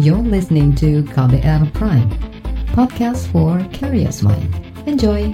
You're listening to KBR Prime, podcast for curious mind. Enjoy!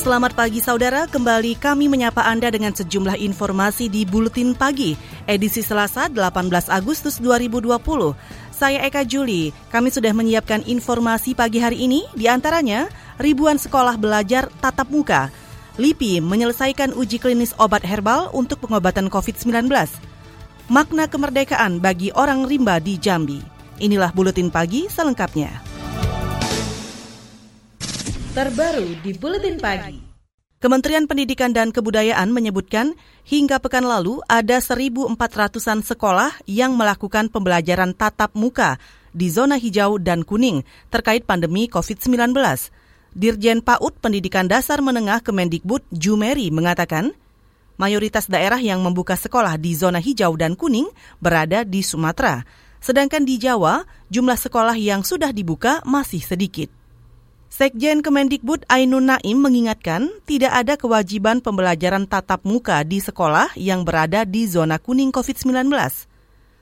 Selamat pagi saudara, kembali kami menyapa Anda dengan sejumlah informasi di Buletin Pagi, edisi Selasa 18 Agustus 2020. Saya Eka Juli. Kami sudah menyiapkan informasi pagi hari ini, di antaranya ribuan sekolah belajar tatap muka. LIPI menyelesaikan uji klinis obat herbal untuk pengobatan COVID-19. Makna kemerdekaan bagi orang rimba di Jambi. Inilah Buletin Pagi selengkapnya. Terbaru di Buletin Pagi. Kementerian Pendidikan dan Kebudayaan menyebutkan hingga pekan lalu ada 1.400-an sekolah yang melakukan pembelajaran tatap muka di zona hijau dan kuning terkait pandemi COVID-19. Dirjen PAUD Pendidikan Dasar Menengah Kemendikbud Jumeri mengatakan, mayoritas daerah yang membuka sekolah di zona hijau dan kuning berada di Sumatera, sedangkan di Jawa jumlah sekolah yang sudah dibuka masih sedikit. Sekjen Kemendikbud Ainun Naim mengingatkan tidak ada kewajiban pembelajaran tatap muka di sekolah yang berada di zona kuning COVID-19.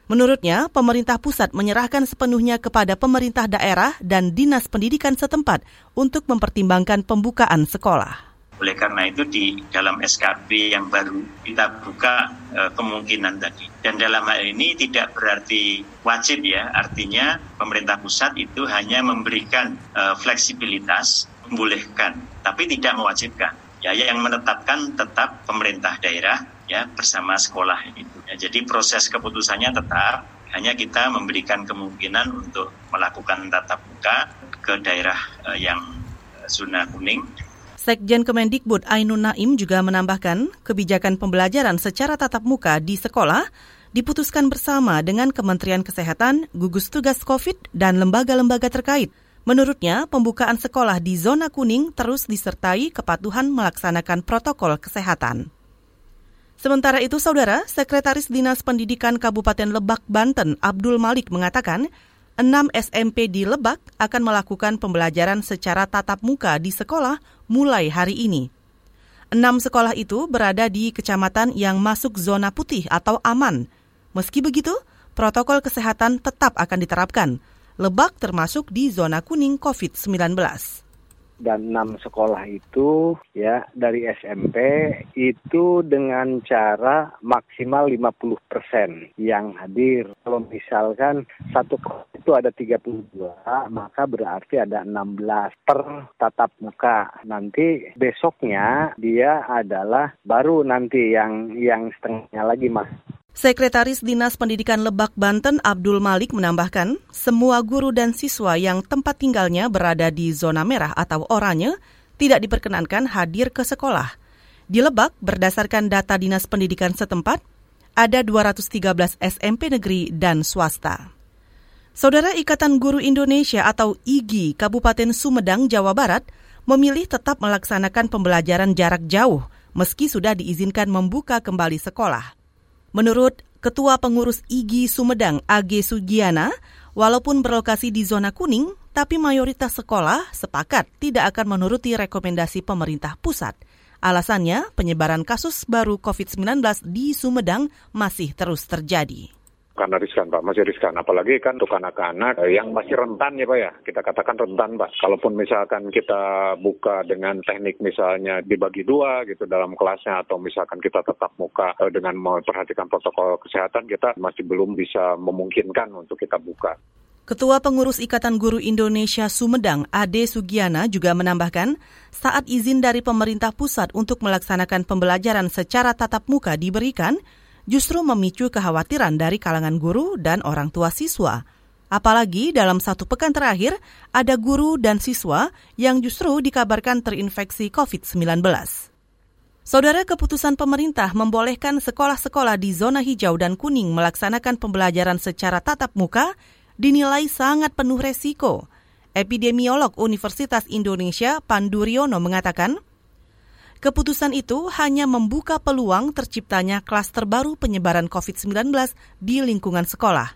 Menurutnya, pemerintah pusat menyerahkan sepenuhnya kepada pemerintah daerah dan dinas pendidikan setempat untuk mempertimbangkan pembukaan sekolah. Oleh karena itu di dalam SKB yang baru kita buka e, kemungkinan tadi. Dan dalam hal ini tidak berarti wajib ya, artinya pemerintah pusat itu hanya memberikan e, fleksibilitas, membolehkan, tapi tidak mewajibkan. Ya, yang menetapkan tetap pemerintah daerah ya bersama sekolah itu. Ya, jadi proses keputusannya tetap hanya kita memberikan kemungkinan untuk melakukan tatap muka ke daerah e, yang zona kuning Sekjen Kemendikbud Ainun Naim juga menambahkan kebijakan pembelajaran secara tatap muka di sekolah diputuskan bersama dengan Kementerian Kesehatan, gugus tugas COVID, dan lembaga-lembaga terkait. Menurutnya, pembukaan sekolah di zona kuning terus disertai kepatuhan melaksanakan protokol kesehatan. Sementara itu, Saudara, Sekretaris Dinas Pendidikan Kabupaten Lebak, Banten, Abdul Malik mengatakan, 6 SMP di Lebak akan melakukan pembelajaran secara tatap muka di sekolah mulai hari ini. Enam sekolah itu berada di kecamatan yang masuk zona putih atau aman. Meski begitu, protokol kesehatan tetap akan diterapkan. Lebak termasuk di zona kuning COVID-19 dan enam sekolah itu ya dari SMP itu dengan cara maksimal 50 persen yang hadir. Kalau misalkan satu itu ada 32, maka berarti ada 16 per tatap muka. Nanti besoknya dia adalah baru nanti yang yang setengahnya lagi mas Sekretaris Dinas Pendidikan Lebak Banten Abdul Malik menambahkan, semua guru dan siswa yang tempat tinggalnya berada di zona merah atau oranye tidak diperkenankan hadir ke sekolah. Di Lebak, berdasarkan data Dinas Pendidikan setempat, ada 213 SMP negeri dan swasta. Saudara Ikatan Guru Indonesia atau IGI Kabupaten Sumedang, Jawa Barat memilih tetap melaksanakan pembelajaran jarak jauh meski sudah diizinkan membuka kembali sekolah. Menurut Ketua Pengurus IGI Sumedang AG Sugiana, walaupun berlokasi di zona kuning, tapi mayoritas sekolah sepakat tidak akan menuruti rekomendasi pemerintah pusat. Alasannya, penyebaran kasus baru COVID-19 di Sumedang masih terus terjadi karena riskan Pak, masih riskan. Apalagi kan untuk anak-anak eh, yang masih rentan ya Pak ya, kita katakan rentan Pak. Kalaupun misalkan kita buka dengan teknik misalnya dibagi dua gitu dalam kelasnya atau misalkan kita tetap muka eh, dengan memperhatikan protokol kesehatan, kita masih belum bisa memungkinkan untuk kita buka. Ketua Pengurus Ikatan Guru Indonesia Sumedang, Ade Sugiana, juga menambahkan, saat izin dari pemerintah pusat untuk melaksanakan pembelajaran secara tatap muka diberikan, justru memicu kekhawatiran dari kalangan guru dan orang tua siswa. Apalagi dalam satu pekan terakhir, ada guru dan siswa yang justru dikabarkan terinfeksi COVID-19. Saudara keputusan pemerintah membolehkan sekolah-sekolah di zona hijau dan kuning melaksanakan pembelajaran secara tatap muka dinilai sangat penuh resiko. Epidemiolog Universitas Indonesia Panduriono mengatakan, Keputusan itu hanya membuka peluang terciptanya klaster baru penyebaran COVID-19 di lingkungan sekolah.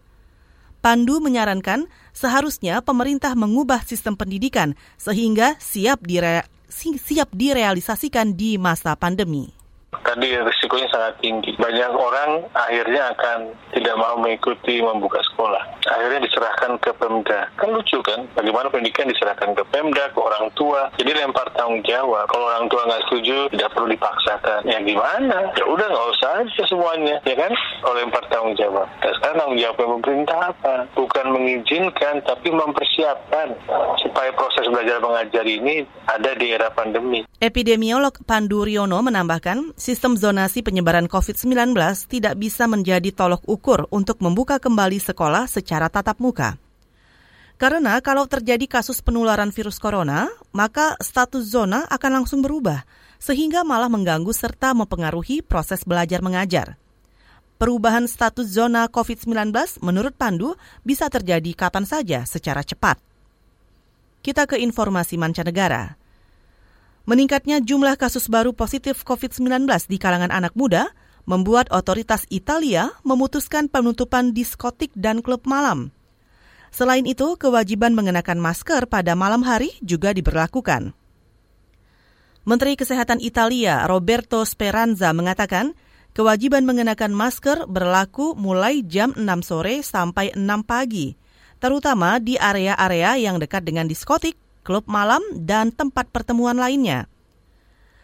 Pandu menyarankan seharusnya pemerintah mengubah sistem pendidikan sehingga siap, dire siap direalisasikan di masa pandemi tadi risikonya sangat tinggi. Banyak orang akhirnya akan tidak mau mengikuti membuka sekolah. Akhirnya diserahkan ke Pemda. Kan lucu kan? Bagaimana pendidikan diserahkan ke Pemda, ke orang tua. Jadi lempar tanggung jawab. Kalau orang tua nggak setuju, tidak perlu dipaksakan. Ya gimana? Ya udah nggak usah aja semuanya, ya kan? Kalau lempar tanggung jawab. Dan sekarang tanggung jawab pemerintah apa? Bukan mengizinkan, tapi mempersiapkan supaya proses belajar mengajar ini ada di era pandemi. Epidemiolog Pandu Riono menambahkan, sistem zonasi penyebaran COVID-19 tidak bisa menjadi tolok ukur untuk membuka kembali sekolah secara tatap muka. Karena kalau terjadi kasus penularan virus corona, maka status zona akan langsung berubah, sehingga malah mengganggu serta mempengaruhi proses belajar mengajar. Perubahan status zona COVID-19 menurut Pandu bisa terjadi kapan saja secara cepat. Kita ke informasi mancanegara. Meningkatnya jumlah kasus baru positif COVID-19 di kalangan anak muda membuat otoritas Italia memutuskan penutupan diskotik dan klub malam. Selain itu, kewajiban mengenakan masker pada malam hari juga diberlakukan. Menteri Kesehatan Italia Roberto Speranza mengatakan, kewajiban mengenakan masker berlaku mulai jam 6 sore sampai 6 pagi, terutama di area-area yang dekat dengan diskotik, klub malam, dan tempat pertemuan lainnya.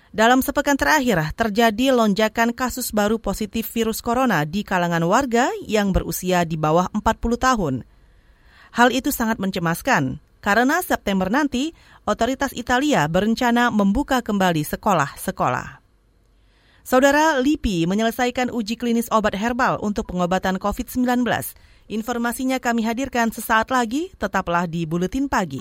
Dalam sepekan terakhir, terjadi lonjakan kasus baru positif virus corona di kalangan warga yang berusia di bawah 40 tahun. Hal itu sangat mencemaskan, karena September nanti, otoritas Italia berencana membuka kembali sekolah-sekolah. Saudara LIPI menyelesaikan uji klinis obat herbal untuk pengobatan COVID-19. Informasinya kami hadirkan sesaat lagi, tetaplah di Buletin Pagi.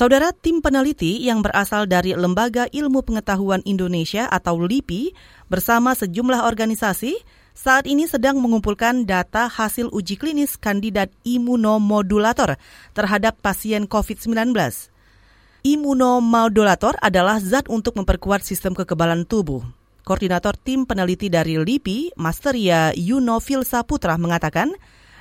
Saudara tim peneliti yang berasal dari Lembaga Ilmu Pengetahuan Indonesia atau LIPI bersama sejumlah organisasi saat ini sedang mengumpulkan data hasil uji klinis kandidat imunomodulator terhadap pasien COVID-19. Imunomodulator adalah zat untuk memperkuat sistem kekebalan tubuh. Koordinator tim peneliti dari LIPI, Masteria Yuno Filsa Putra mengatakan,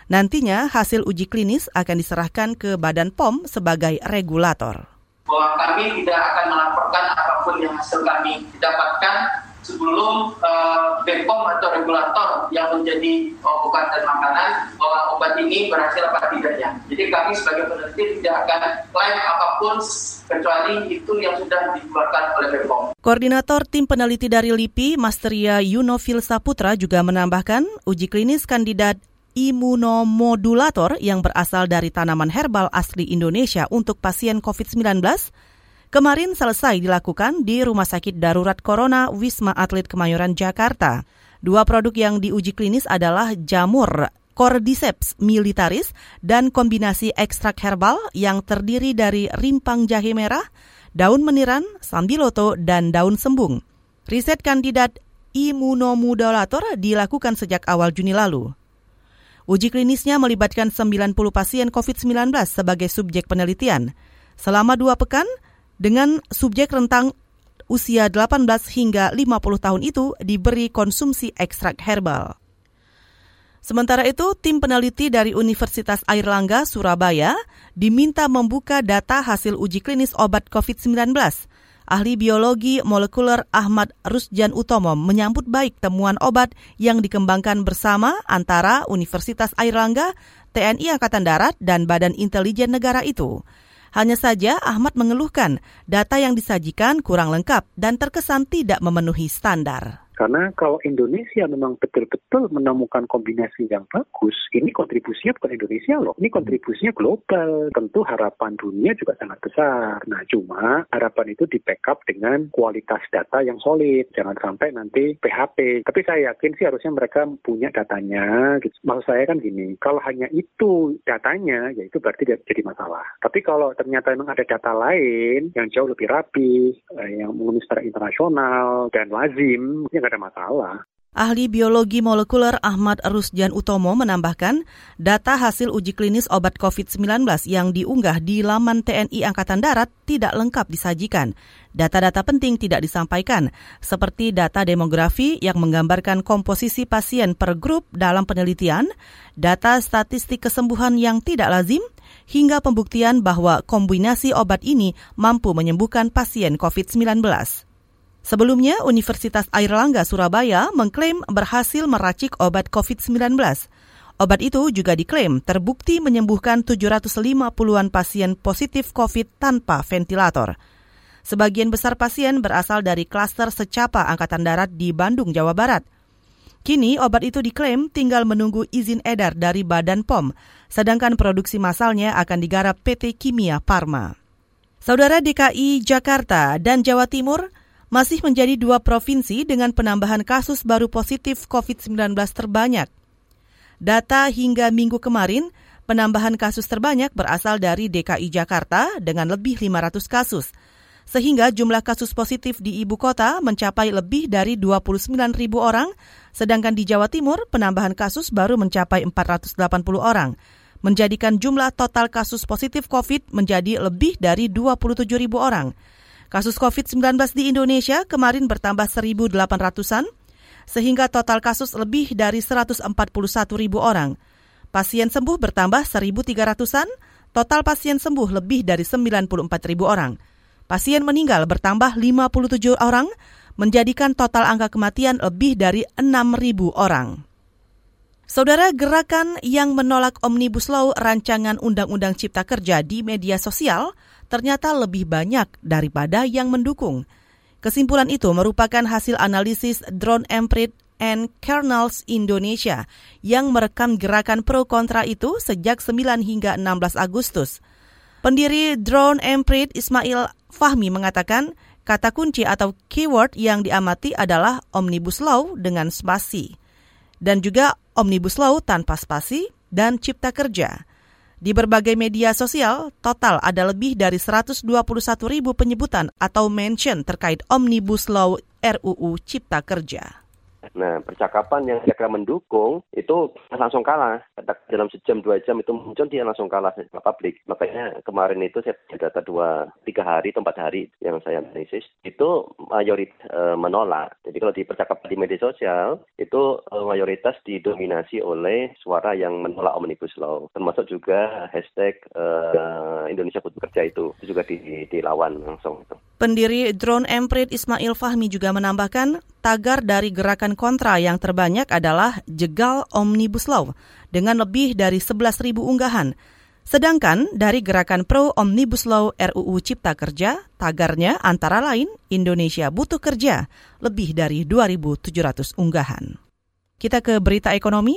Nantinya hasil uji klinis akan diserahkan ke Badan POM sebagai regulator. Bahwa kami tidak akan melaporkan apa pun yang hasil kami dapatkan sebelum uh, BPOM atau regulator yang menjadi uh, obat dan makanan bahwa obat ini berhasil apa tidaknya. Jadi kami sebagai peneliti tidak akan klaim apa pun kecuali itu yang sudah dikeluarkan oleh BPOM. Koordinator tim peneliti dari LIPI, Masteria Yunofil Saputra juga menambahkan uji klinis kandidat imunomodulator yang berasal dari tanaman herbal asli Indonesia untuk pasien COVID-19 kemarin selesai dilakukan di Rumah Sakit Darurat Corona Wisma Atlet Kemayoran, Jakarta. Dua produk yang diuji klinis adalah jamur Cordyceps militaris dan kombinasi ekstrak herbal yang terdiri dari rimpang jahe merah, daun meniran, sambiloto, dan daun sembung. Riset kandidat imunomodulator dilakukan sejak awal Juni lalu. Uji klinisnya melibatkan 90 pasien COVID-19 sebagai subjek penelitian. Selama dua pekan, dengan subjek rentang usia 18 hingga 50 tahun itu diberi konsumsi ekstrak herbal. Sementara itu, tim peneliti dari Universitas Airlangga, Surabaya, diminta membuka data hasil uji klinis obat COVID-19 ahli biologi molekuler Ahmad Rusjan Utomo menyambut baik temuan obat yang dikembangkan bersama antara Universitas Airlangga, TNI Angkatan Darat, dan Badan Intelijen Negara itu. Hanya saja Ahmad mengeluhkan data yang disajikan kurang lengkap dan terkesan tidak memenuhi standar Karena kalau Indonesia memang betul-betul menemukan kombinasi yang bagus, ini kontribusinya bukan Indonesia loh, ini kontribusinya global. Tentu harapan dunia juga sangat besar. Nah, cuma harapan itu di backup dengan kualitas data yang solid. Jangan sampai nanti PHP. Tapi saya yakin sih harusnya mereka punya datanya. Gitu. Maksud saya kan gini, kalau hanya itu datanya, ya itu berarti jadi masalah. Tapi kalau ternyata memang ada data lain yang jauh lebih rapi, eh, yang memenuhi secara internasional dan lazim, ya ada masalah. Ahli biologi molekuler Ahmad Rusjan Utomo menambahkan, data hasil uji klinis obat COVID-19 yang diunggah di laman TNI Angkatan Darat tidak lengkap disajikan. Data-data penting tidak disampaikan, seperti data demografi yang menggambarkan komposisi pasien per grup dalam penelitian, data statistik kesembuhan yang tidak lazim, hingga pembuktian bahwa kombinasi obat ini mampu menyembuhkan pasien COVID-19. Sebelumnya, Universitas Airlangga Surabaya mengklaim berhasil meracik obat COVID-19. Obat itu juga diklaim terbukti menyembuhkan 750-an pasien positif COVID tanpa ventilator. Sebagian besar pasien berasal dari klaster secapa Angkatan Darat di Bandung, Jawa Barat. Kini obat itu diklaim tinggal menunggu izin edar dari Badan POM, sedangkan produksi masalnya akan digarap PT Kimia Farma. Saudara DKI Jakarta dan Jawa Timur masih menjadi dua provinsi dengan penambahan kasus baru positif COVID-19 terbanyak. Data hingga minggu kemarin, penambahan kasus terbanyak berasal dari DKI Jakarta dengan lebih 500 kasus, sehingga jumlah kasus positif di ibu kota mencapai lebih dari 29 ribu orang, sedangkan di Jawa Timur penambahan kasus baru mencapai 480 orang, menjadikan jumlah total kasus positif COVID menjadi lebih dari 27 ribu orang. Kasus COVID-19 di Indonesia kemarin bertambah 1.800-an, sehingga total kasus lebih dari 141 ribu orang. Pasien sembuh bertambah 1.300-an, total pasien sembuh lebih dari 94 ribu orang. Pasien meninggal bertambah 57 orang, menjadikan total angka kematian lebih dari 6 ribu orang. Saudara gerakan yang menolak Omnibus Law rancangan Undang-Undang Cipta Kerja di media sosial ternyata lebih banyak daripada yang mendukung. Kesimpulan itu merupakan hasil analisis Drone Emprit and Kernels Indonesia yang merekam gerakan pro kontra itu sejak 9 hingga 16 Agustus. Pendiri Drone Emprit Ismail Fahmi mengatakan kata kunci atau keyword yang diamati adalah Omnibus Law dengan spasi dan juga Omnibus Law tanpa spasi dan Cipta Kerja. Di berbagai media sosial, total ada lebih dari 121 ribu penyebutan atau mention terkait Omnibus Law RUU Cipta Kerja. Nah, percakapan yang kira mendukung itu langsung kalah. Dalam sejam dua jam itu muncul dia langsung kalah ke publik. Makanya kemarin itu saya data dua tiga hari atau empat hari yang saya analisis itu mayoritas e, menolak. Jadi kalau di percakapan di media sosial itu e, mayoritas didominasi oleh suara yang menolak omnibus law. Termasuk juga hashtag e, Indonesia Butuh Kerja itu, itu juga di, dilawan langsung. Pendiri Drone Emprit Ismail Fahmi juga menambahkan tagar dari gerakan kontra yang terbanyak adalah jegal Omnibus Law dengan lebih dari 11.000 unggahan. Sedangkan dari gerakan pro Omnibus Law RUU Cipta Kerja, tagarnya antara lain Indonesia butuh kerja, lebih dari 2.700 unggahan. Kita ke berita ekonomi.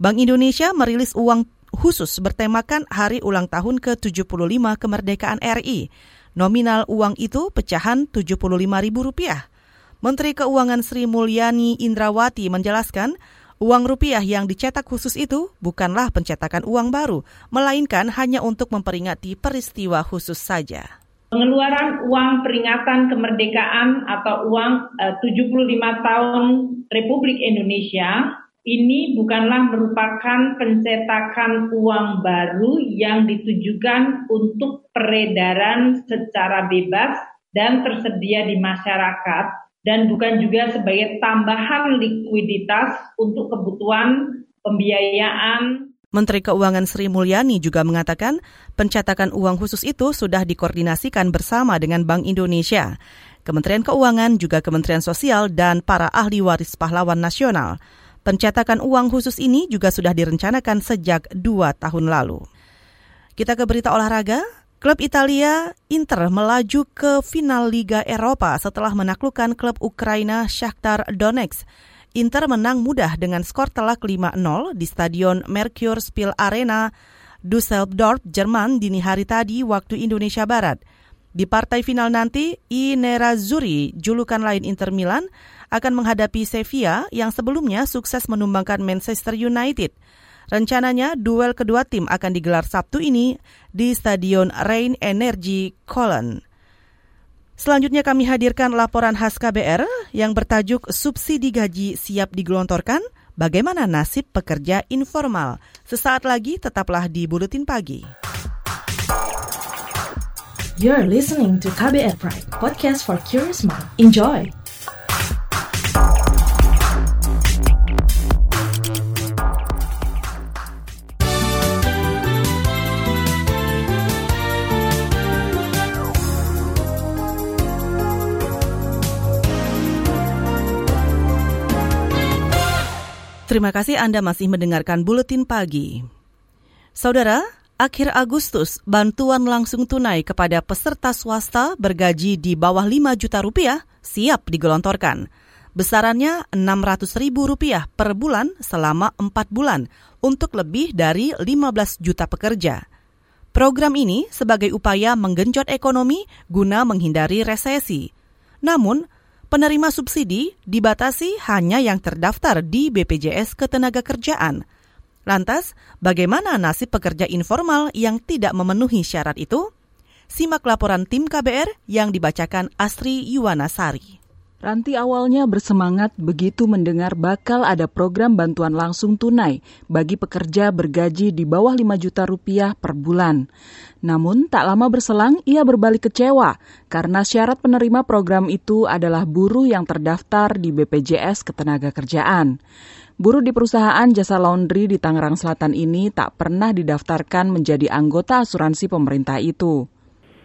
Bank Indonesia merilis uang khusus bertemakan hari ulang tahun ke-75 kemerdekaan RI. Nominal uang itu pecahan Rp75.000. Menteri Keuangan Sri Mulyani Indrawati menjelaskan, uang rupiah yang dicetak khusus itu bukanlah pencetakan uang baru, melainkan hanya untuk memperingati peristiwa khusus saja. Pengeluaran uang peringatan kemerdekaan atau uang eh, 75 tahun Republik Indonesia ini bukanlah merupakan pencetakan uang baru yang ditujukan untuk peredaran secara bebas dan tersedia di masyarakat, dan bukan juga sebagai tambahan likuiditas untuk kebutuhan pembiayaan. Menteri Keuangan Sri Mulyani juga mengatakan pencetakan uang khusus itu sudah dikoordinasikan bersama dengan Bank Indonesia, Kementerian Keuangan, juga Kementerian Sosial, dan para ahli waris pahlawan nasional. Pencetakan uang khusus ini juga sudah direncanakan sejak dua tahun lalu. Kita ke berita olahraga. Klub Italia Inter melaju ke final Liga Eropa setelah menaklukkan klub Ukraina Shakhtar Donetsk. Inter menang mudah dengan skor telak 5-0 di Stadion Merkur Spiel Arena Dusseldorf, Jerman dini hari tadi waktu Indonesia Barat. Di partai final nanti, I Nerazzurri, julukan lain Inter Milan, akan menghadapi Sevilla yang sebelumnya sukses menumbangkan Manchester United – Rencananya duel kedua tim akan digelar Sabtu ini di Stadion Rain Energy Cologne. Selanjutnya kami hadirkan laporan khas KBR yang bertajuk Subsidi Gaji Siap Digelontorkan, Bagaimana Nasib Pekerja Informal. Sesaat lagi tetaplah di Buletin Pagi. You're listening to KBR Pride, podcast for curious mind. Enjoy! Terima kasih Anda masih mendengarkan Buletin Pagi. Saudara, akhir Agustus bantuan langsung tunai kepada peserta swasta bergaji di bawah 5 juta rupiah siap digelontorkan. Besarannya 600 ribu rupiah per bulan selama 4 bulan untuk lebih dari 15 juta pekerja. Program ini sebagai upaya menggenjot ekonomi guna menghindari resesi. Namun, penerima subsidi dibatasi hanya yang terdaftar di BPJS Ketenagakerjaan. Lantas, bagaimana nasib pekerja informal yang tidak memenuhi syarat itu? Simak laporan tim KBR yang dibacakan Asri Yuwanasari. Ranti awalnya bersemangat begitu mendengar bakal ada program bantuan langsung tunai bagi pekerja bergaji di bawah 5 juta rupiah per bulan. Namun tak lama berselang ia berbalik kecewa karena syarat penerima program itu adalah buruh yang terdaftar di BPJS Ketenagakerjaan. Buruh di perusahaan jasa laundry di Tangerang Selatan ini tak pernah didaftarkan menjadi anggota asuransi pemerintah itu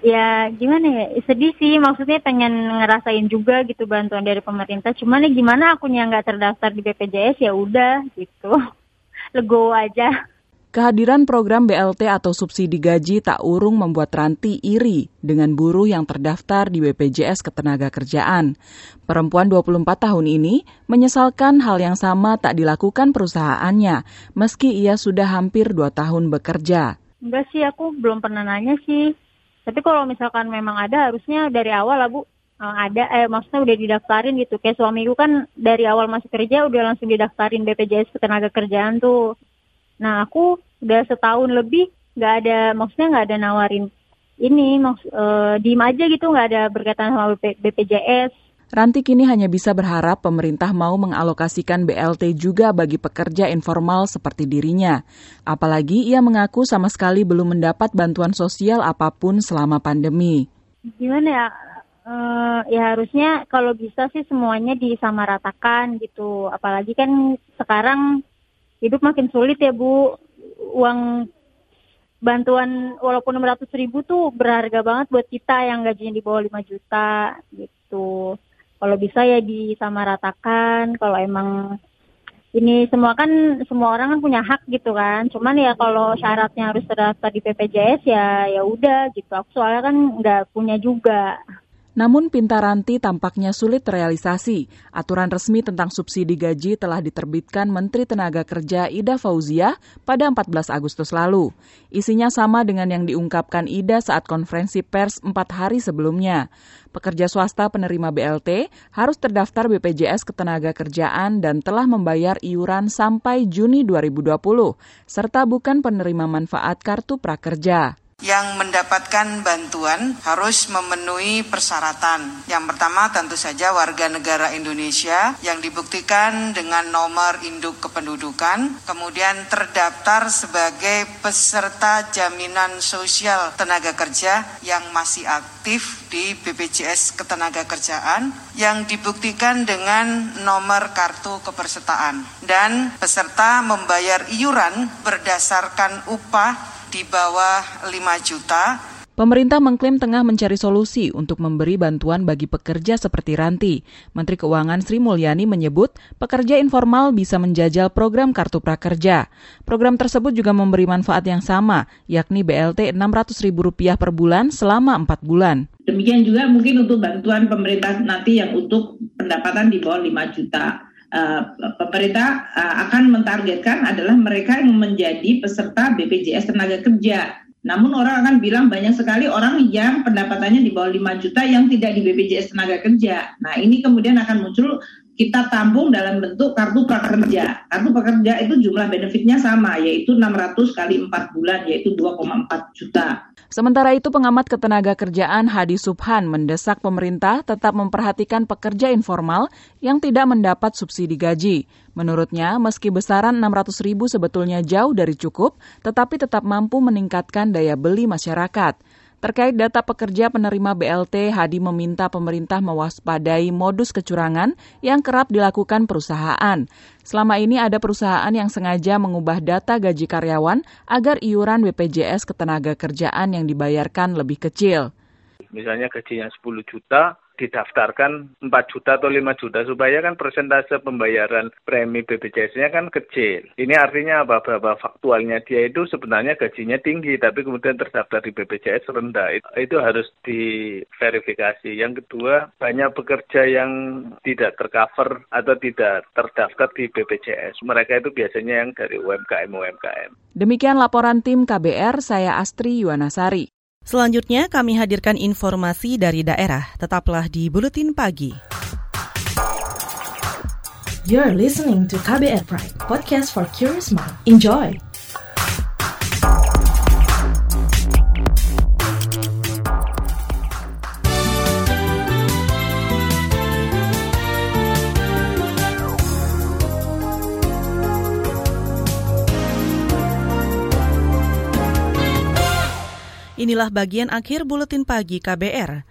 ya gimana ya sedih sih maksudnya pengen ngerasain juga gitu bantuan dari pemerintah cuman ya gimana akunya nggak terdaftar di BPJS ya udah gitu legowo aja Kehadiran program BLT atau subsidi gaji tak urung membuat Ranti iri dengan buruh yang terdaftar di BPJS Ketenagakerjaan. Perempuan 24 tahun ini menyesalkan hal yang sama tak dilakukan perusahaannya, meski ia sudah hampir 2 tahun bekerja. Enggak sih, aku belum pernah nanya sih. Tapi kalau misalkan memang ada harusnya dari awal lah Bu eh, ada eh maksudnya udah didaftarin gitu. Kayak suamiku kan dari awal masih kerja udah langsung didaftarin BPJS ketenaga kerjaan tuh. Nah aku udah setahun lebih nggak ada maksudnya nggak ada nawarin ini maks uh, diem aja gitu nggak ada berkaitan sama BP, BPJS Ranti kini hanya bisa berharap pemerintah mau mengalokasikan BLT juga bagi pekerja informal seperti dirinya. Apalagi ia mengaku sama sekali belum mendapat bantuan sosial apa pun selama pandemi. Gimana ya? Uh, ya harusnya kalau bisa sih semuanya disamaratakan gitu. Apalagi kan sekarang hidup makin sulit ya Bu. Uang bantuan walaupun 600 ribu tuh berharga banget buat kita yang gajinya di bawah 5 juta gitu kalau bisa ya disamaratakan kalau emang ini semua kan semua orang kan punya hak gitu kan. Cuman ya kalau syaratnya harus terdaftar di BPJS ya ya udah gitu. Aku soalnya kan nggak punya juga namun Pintaranti tampaknya sulit terrealisasi. Aturan resmi tentang subsidi gaji telah diterbitkan Menteri Tenaga Kerja Ida Fauzia pada 14 Agustus lalu. Isinya sama dengan yang diungkapkan Ida saat konferensi pers empat hari sebelumnya. Pekerja swasta penerima BLT harus terdaftar BPJS Ketenaga Kerjaan dan telah membayar iuran sampai Juni 2020, serta bukan penerima manfaat kartu prakerja yang mendapatkan bantuan harus memenuhi persyaratan. Yang pertama tentu saja warga negara Indonesia yang dibuktikan dengan nomor induk kependudukan, kemudian terdaftar sebagai peserta jaminan sosial tenaga kerja yang masih aktif di BPJS Ketenagakerjaan yang dibuktikan dengan nomor kartu kepesertaan dan peserta membayar iuran berdasarkan upah di bawah 5 juta Pemerintah mengklaim tengah mencari solusi untuk memberi bantuan bagi pekerja seperti Ranti. Menteri Keuangan Sri Mulyani menyebut pekerja informal bisa menjajal program Kartu Prakerja. Program tersebut juga memberi manfaat yang sama, yakni BLT Rp600.000 per bulan selama 4 bulan. Demikian juga mungkin untuk bantuan pemerintah nanti yang untuk pendapatan di bawah 5 juta. Uh, pemerintah uh, akan mentargetkan adalah mereka yang menjadi peserta BPJS tenaga kerja namun orang akan bilang banyak sekali orang yang pendapatannya di bawah 5 juta yang tidak di BPJS tenaga kerja. Nah ini kemudian akan muncul kita tampung dalam bentuk kartu prakerja. Kartu prakerja itu jumlah benefitnya sama, yaitu 600 kali 4 bulan, yaitu 2,4 juta. Sementara itu pengamat ketenaga kerjaan Hadi Subhan mendesak pemerintah tetap memperhatikan pekerja informal yang tidak mendapat subsidi gaji. Menurutnya, meski besaran 600 ribu sebetulnya jauh dari cukup, tetapi tetap mampu meningkatkan daya beli masyarakat. Terkait data pekerja penerima BLT, Hadi meminta pemerintah mewaspadai modus kecurangan yang kerap dilakukan perusahaan. Selama ini ada perusahaan yang sengaja mengubah data gaji karyawan agar iuran BPJS ketenaga kerjaan yang dibayarkan lebih kecil. Misalnya gajinya 10 juta, didaftarkan 4 juta atau 5 juta supaya kan persentase pembayaran premi BPJS-nya kan kecil. Ini artinya apa? Bahwa faktualnya dia itu sebenarnya gajinya tinggi tapi kemudian terdaftar di BPJS rendah. Itu, harus diverifikasi. Yang kedua, banyak pekerja yang tidak tercover atau tidak terdaftar di BPJS. Mereka itu biasanya yang dari UMKM-UMKM. Demikian laporan tim KBR, saya Astri Yuwanasari. Selanjutnya kami hadirkan informasi dari daerah. Tetaplah di Buletin Pagi. You're listening to KBR Pride, podcast for curious mind. Enjoy! Inilah bagian akhir buletin pagi KBR.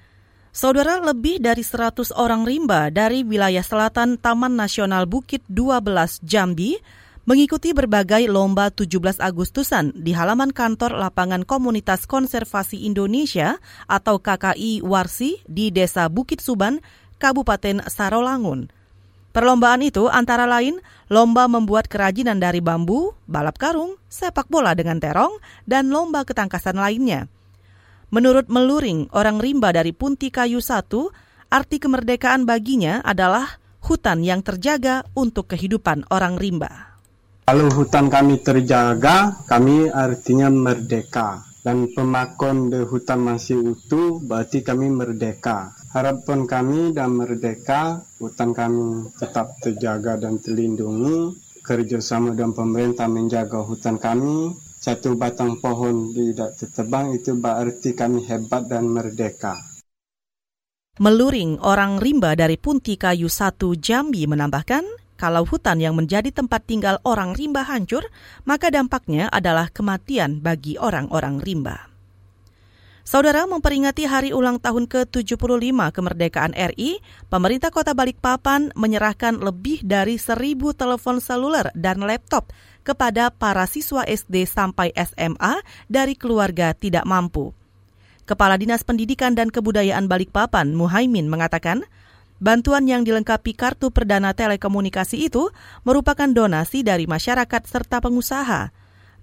Saudara lebih dari 100 orang rimba dari wilayah selatan Taman Nasional Bukit 12 Jambi mengikuti berbagai lomba 17 Agustusan di halaman kantor Lapangan Komunitas Konservasi Indonesia atau KKI Warsi di Desa Bukit Suban, Kabupaten Sarolangun. Perlombaan itu antara lain lomba membuat kerajinan dari bambu, balap karung, sepak bola dengan terong, dan lomba ketangkasan lainnya. Menurut Meluring, orang rimba dari Punti Kayu 1, arti kemerdekaan baginya adalah hutan yang terjaga untuk kehidupan orang rimba. Kalau hutan kami terjaga, kami artinya merdeka. Dan pemakon di hutan masih utuh, berarti kami merdeka. Harapan kami dan merdeka, hutan kami tetap terjaga dan terlindungi. Kerjasama dengan pemerintah menjaga hutan kami, satu batang pohon tidak tertebang itu berarti kami hebat dan merdeka. Meluring orang rimba dari Punti Kayu 1 Jambi menambahkan, kalau hutan yang menjadi tempat tinggal orang rimba hancur, maka dampaknya adalah kematian bagi orang-orang rimba. Saudara memperingati hari ulang tahun ke-75 kemerdekaan RI, pemerintah kota Balikpapan menyerahkan lebih dari seribu telepon seluler dan laptop kepada para siswa SD sampai SMA dari keluarga tidak mampu. Kepala Dinas Pendidikan dan Kebudayaan Balikpapan, Muhaimin, mengatakan, bantuan yang dilengkapi kartu perdana telekomunikasi itu merupakan donasi dari masyarakat serta pengusaha.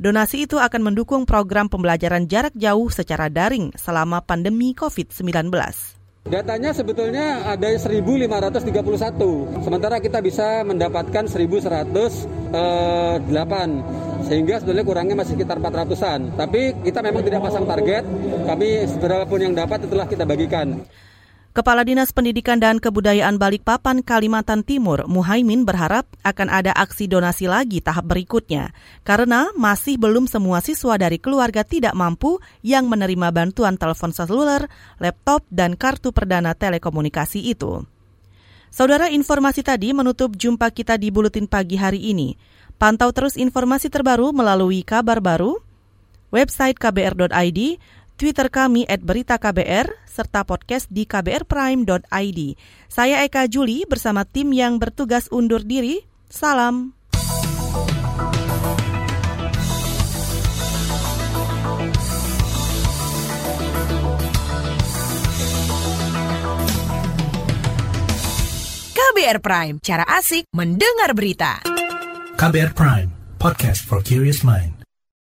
Donasi itu akan mendukung program pembelajaran jarak jauh secara daring selama pandemi COVID-19. Datanya sebetulnya ada 1.531, sementara kita bisa mendapatkan 1.108, sehingga sebetulnya kurangnya masih sekitar 400-an. Tapi kita memang tidak pasang target, kami seberapa pun yang dapat itulah kita bagikan. Kepala Dinas Pendidikan dan Kebudayaan Balikpapan, Kalimantan Timur, Muhaimin berharap akan ada aksi donasi lagi tahap berikutnya, karena masih belum semua siswa dari keluarga tidak mampu yang menerima bantuan telepon seluler, laptop, dan kartu perdana telekomunikasi itu. Saudara informasi tadi menutup jumpa kita di Buletin Pagi hari ini. Pantau terus informasi terbaru melalui kabar baru, website kbr.id, Twitter kami at Berita KBR, serta podcast di kbrprime.id. Saya Eka Juli bersama tim yang bertugas undur diri. Salam. KBR Prime, cara asik mendengar berita. KBR Prime, podcast for curious mind.